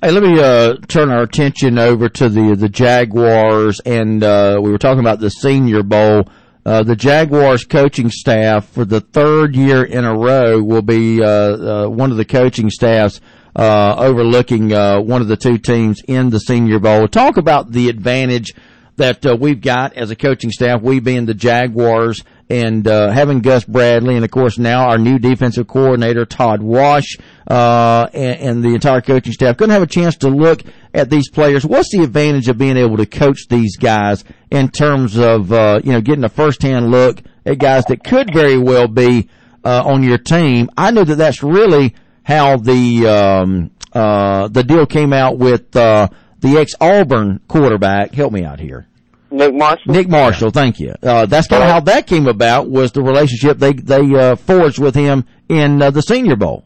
Hey, let me uh, turn our attention over to the the Jaguars, and uh, we were talking about the Senior Bowl. Uh, the Jaguars coaching staff for the third year in a row will be uh, uh, one of the coaching staffs uh, overlooking one of the two teams in the Senior Bowl. Talk about the advantage that we've got as a coaching staff, we being the Jaguars and uh, having Gus Bradley, and of course now our new defensive coordinator Todd Wash, uh, and, and, the entire coaching staff couldn't have a chance to look at these players. What's the advantage of being able to coach these guys in terms of uh, you know getting a first hand look at guys that could very well be uh, on your team? I know that that's really how the um, uh, the deal came out with uh, the ex Auburn quarterback. Help me out here. Nick Marshall. Nick Marshall, thank you. Uh, that's kind of how that came about. Was the relationship they they uh, forged with him in uh, the Senior Bowl?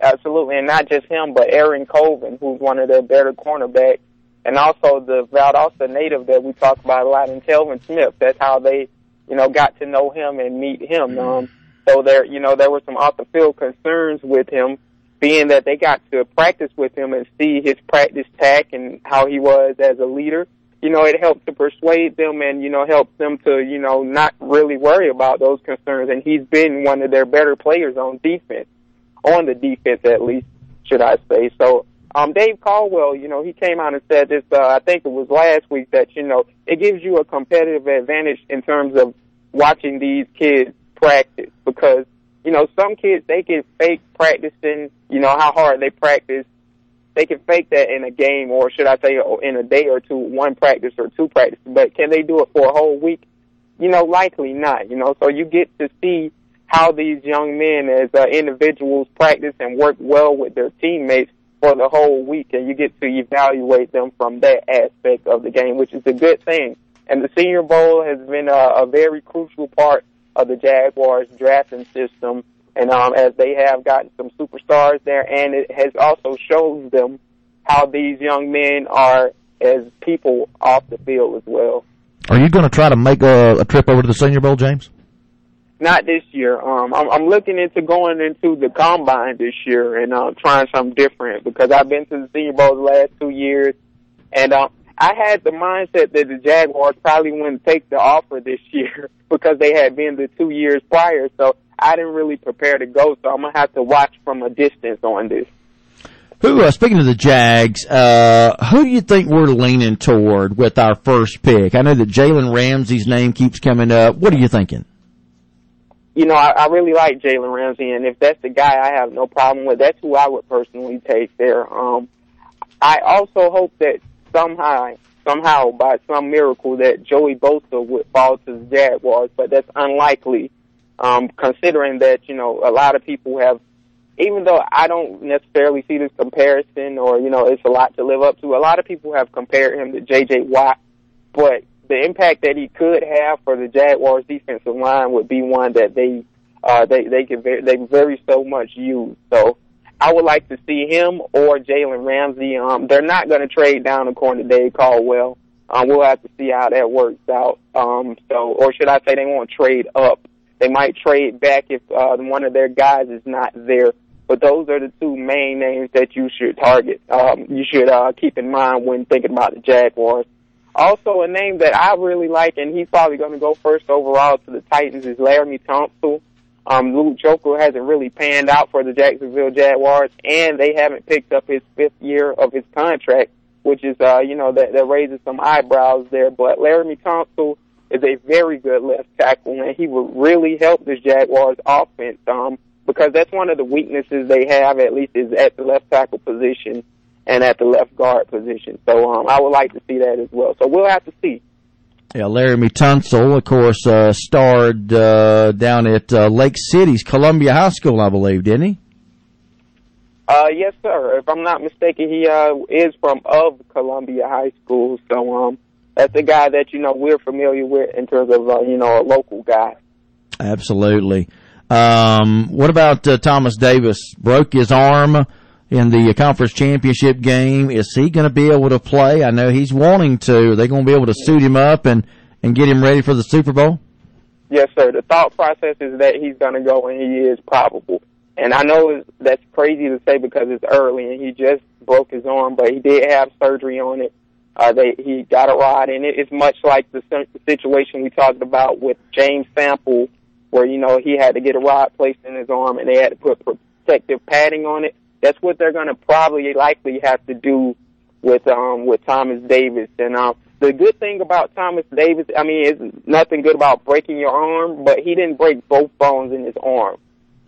Absolutely, and not just him, but Aaron Colvin, who's one of their better cornerbacks, and also the Valdosta native that we talk about a lot, and Telvin Smith. That's how they, you know, got to know him and meet him. Mm-hmm. Um, so there, you know, there were some off the field concerns with him, being that they got to practice with him and see his practice tack and how he was as a leader you know, it helps to persuade them and, you know, helps them to, you know, not really worry about those concerns. And he's been one of their better players on defense, on the defense at least, should I say. So, um, Dave Caldwell, you know, he came out and said this, uh, I think it was last week that, you know, it gives you a competitive advantage in terms of watching these kids practice because, you know, some kids, they can fake practicing, you know, how hard they practice they can fake that in a game, or should I say, in a day or two, one practice or two practices. But can they do it for a whole week? You know, likely not. You know, so you get to see how these young men, as uh, individuals, practice and work well with their teammates for the whole week, and you get to evaluate them from that aspect of the game, which is a good thing. And the Senior Bowl has been a, a very crucial part of the Jaguars drafting system and um, as they have gotten some superstars there, and it has also shown them how these young men are as people off the field as well. Are you going to try to make a, a trip over to the Senior Bowl, James? Not this year. Um, I'm, I'm looking into going into the combine this year and uh, trying something different because I've been to the Senior Bowl the last two years, and um, I had the mindset that the Jaguars probably wouldn't take the offer this year because they had been the two years prior. So I didn't really prepare to go, so I'm gonna have to watch from a distance on this. Who, uh, speaking of the Jags, uh, who do you think we're leaning toward with our first pick? I know that Jalen Ramsey's name keeps coming up. What are you thinking? You know, I, I really like Jalen Ramsey, and if that's the guy, I have no problem with. That's who I would personally take there. Um, I also hope that somehow, somehow, by some miracle, that Joey Bosa would fall to the Jaguars, but that's unlikely um, considering that, you know, a lot of people have, even though I don't necessarily see this comparison or, you know, it's a lot to live up to, a lot of people have compared him to J.J. Watt, but the impact that he could have for the Jaguars defensive line would be one that they, uh, they, they could, very, they very so much use. So, I would like to see him or Jalen Ramsey. Um, they're not going to trade down according to Dave Caldwell. Um, we'll have to see how that works out. Um, so, or should I say they won't trade up they might trade back if uh, one of their guys is not there. But those are the two main names that you should target. Um, you should uh, keep in mind when thinking about the Jaguars. Also, a name that I really like, and he's probably going to go first overall to the Titans, is Laremy Tunsil. Um, Luke Joeckel hasn't really panned out for the Jacksonville Jaguars, and they haven't picked up his fifth year of his contract, which is, uh, you know, that, that raises some eyebrows there. But Laremy Tunsil is a very good left tackle, and he would really help this Jaguars offense. Um, because that's one of the weaknesses they have, at least, is at the left tackle position and at the left guard position. So um, I would like to see that as well. So we'll have to see. Yeah, Laremy Tunsil, of course, uh, starred uh, down at uh, Lake City's Columbia High School, I believe, didn't he? Uh, yes, sir. If I'm not mistaken, he uh, is from of Columbia High School. So um, that's a guy that you know we're familiar with in terms of uh, you know a local guy. Absolutely. Um, what about uh, Thomas Davis? Broke his arm in the conference championship game. Is he going to be able to play? I know he's wanting to. Are they going to be able to suit him up and and get him ready for the Super Bowl? Yes, sir. The thought process is that he's going to go, and he is probable. and I know that's crazy to say because it's early and he just broke his arm, but he did have surgery on it. Uh, they, he got a rod in it. It's much like the situation we talked about with James Sample, where you know he had to get a rod placed in his arm and they had to put protective padding on it. That's what they're going to probably likely have to do with um with Thomas Davis. And um, the good thing about Thomas Davis, I mean, it's nothing good about breaking your arm, but he didn't break both bones in his arm.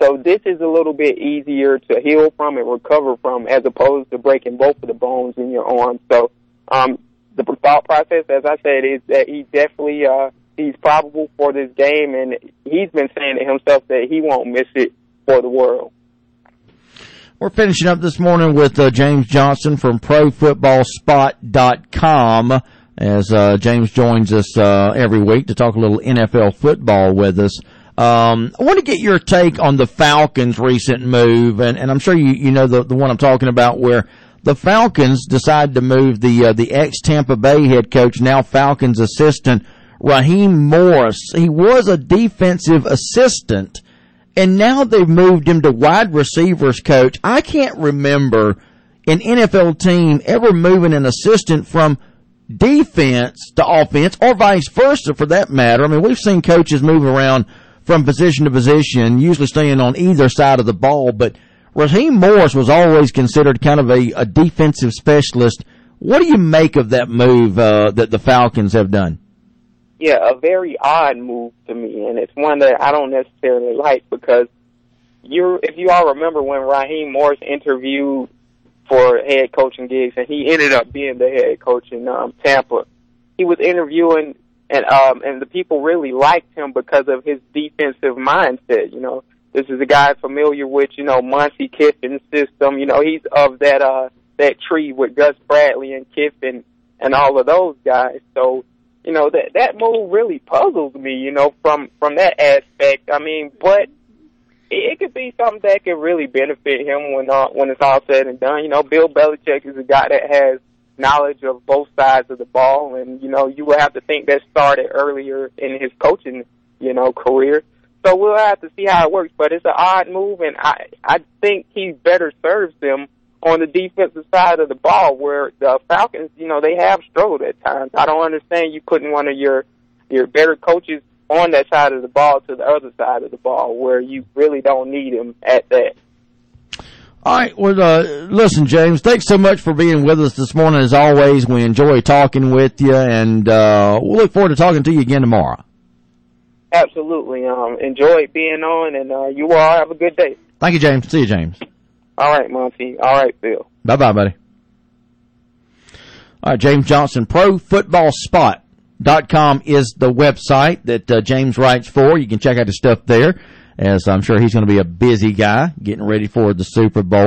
So this is a little bit easier to heal from and recover from as opposed to breaking both of the bones in your arm. So um, the thought process, as I said, is that he definitely uh, he's probable for this game, and he's been saying to himself that he won't miss it for the world. We're finishing up this morning with uh, James Johnson from ProFootballSpot.com as uh, James joins us uh, every week to talk a little NFL football with us. Um, I want to get your take on the Falcons' recent move, and, and I'm sure you, you know the, the one I'm talking about where the Falcons decided to move the uh, the ex Tampa Bay head coach, now Falcons assistant Raheem Morris. He was a defensive assistant, and now they've moved him to wide receivers coach. I can't remember an NFL team ever moving an assistant from defense to offense, or vice versa, for that matter. I mean, we've seen coaches move around from position to position, usually staying on either side of the ball. But Raheem Morris was always considered kind of a, a defensive specialist. What do you make of that move uh, that the Falcons have done? Yeah, a very odd move to me, and it's one that I don't necessarily like because you, if you all remember when Raheem Morris interviewed for head coaching gigs, and he ended up being the head coach in um, Tampa. He was interviewing and um and the people really liked him because of his defensive mindset. You know, this is a guy familiar with you know Monte Kiffin's system. You know, he's of that uh that tree with Gus Bradley and Kiffin and all of those guys. So you know that that move really puzzles me. You know, from from that aspect. I mean, but it could be something that could really benefit him when uh, when it's all said and done. You know, Bill Belichick is a guy that has knowledge of both sides of the ball, and you know you would have to think that started earlier in his coaching, you know, career. So we'll have to see how it works, but it's an odd move, and I I think he better serves them on the defensive side of the ball, where the Falcons, you know, they have struggled at times. I don't understand you putting one of your your better coaches on that side of the ball to the other side of the ball, where you really don't need him at that. All right. Well, uh, listen, James, thanks so much for being with us this morning. As always, we enjoy talking with you, and uh, we'll look forward to talking to you again tomorrow. Absolutely. Um, enjoy being on, and uh, you all have a good day. Thank you, James. See you, James. All right, Monty. All right, Phil. Bye bye, buddy. All right, James Johnson, Pro Football Spot. Dot com is the website that uh, James writes for. You can check out his stuff there as I'm sure he's going to be a busy guy getting ready for the Super Bowl.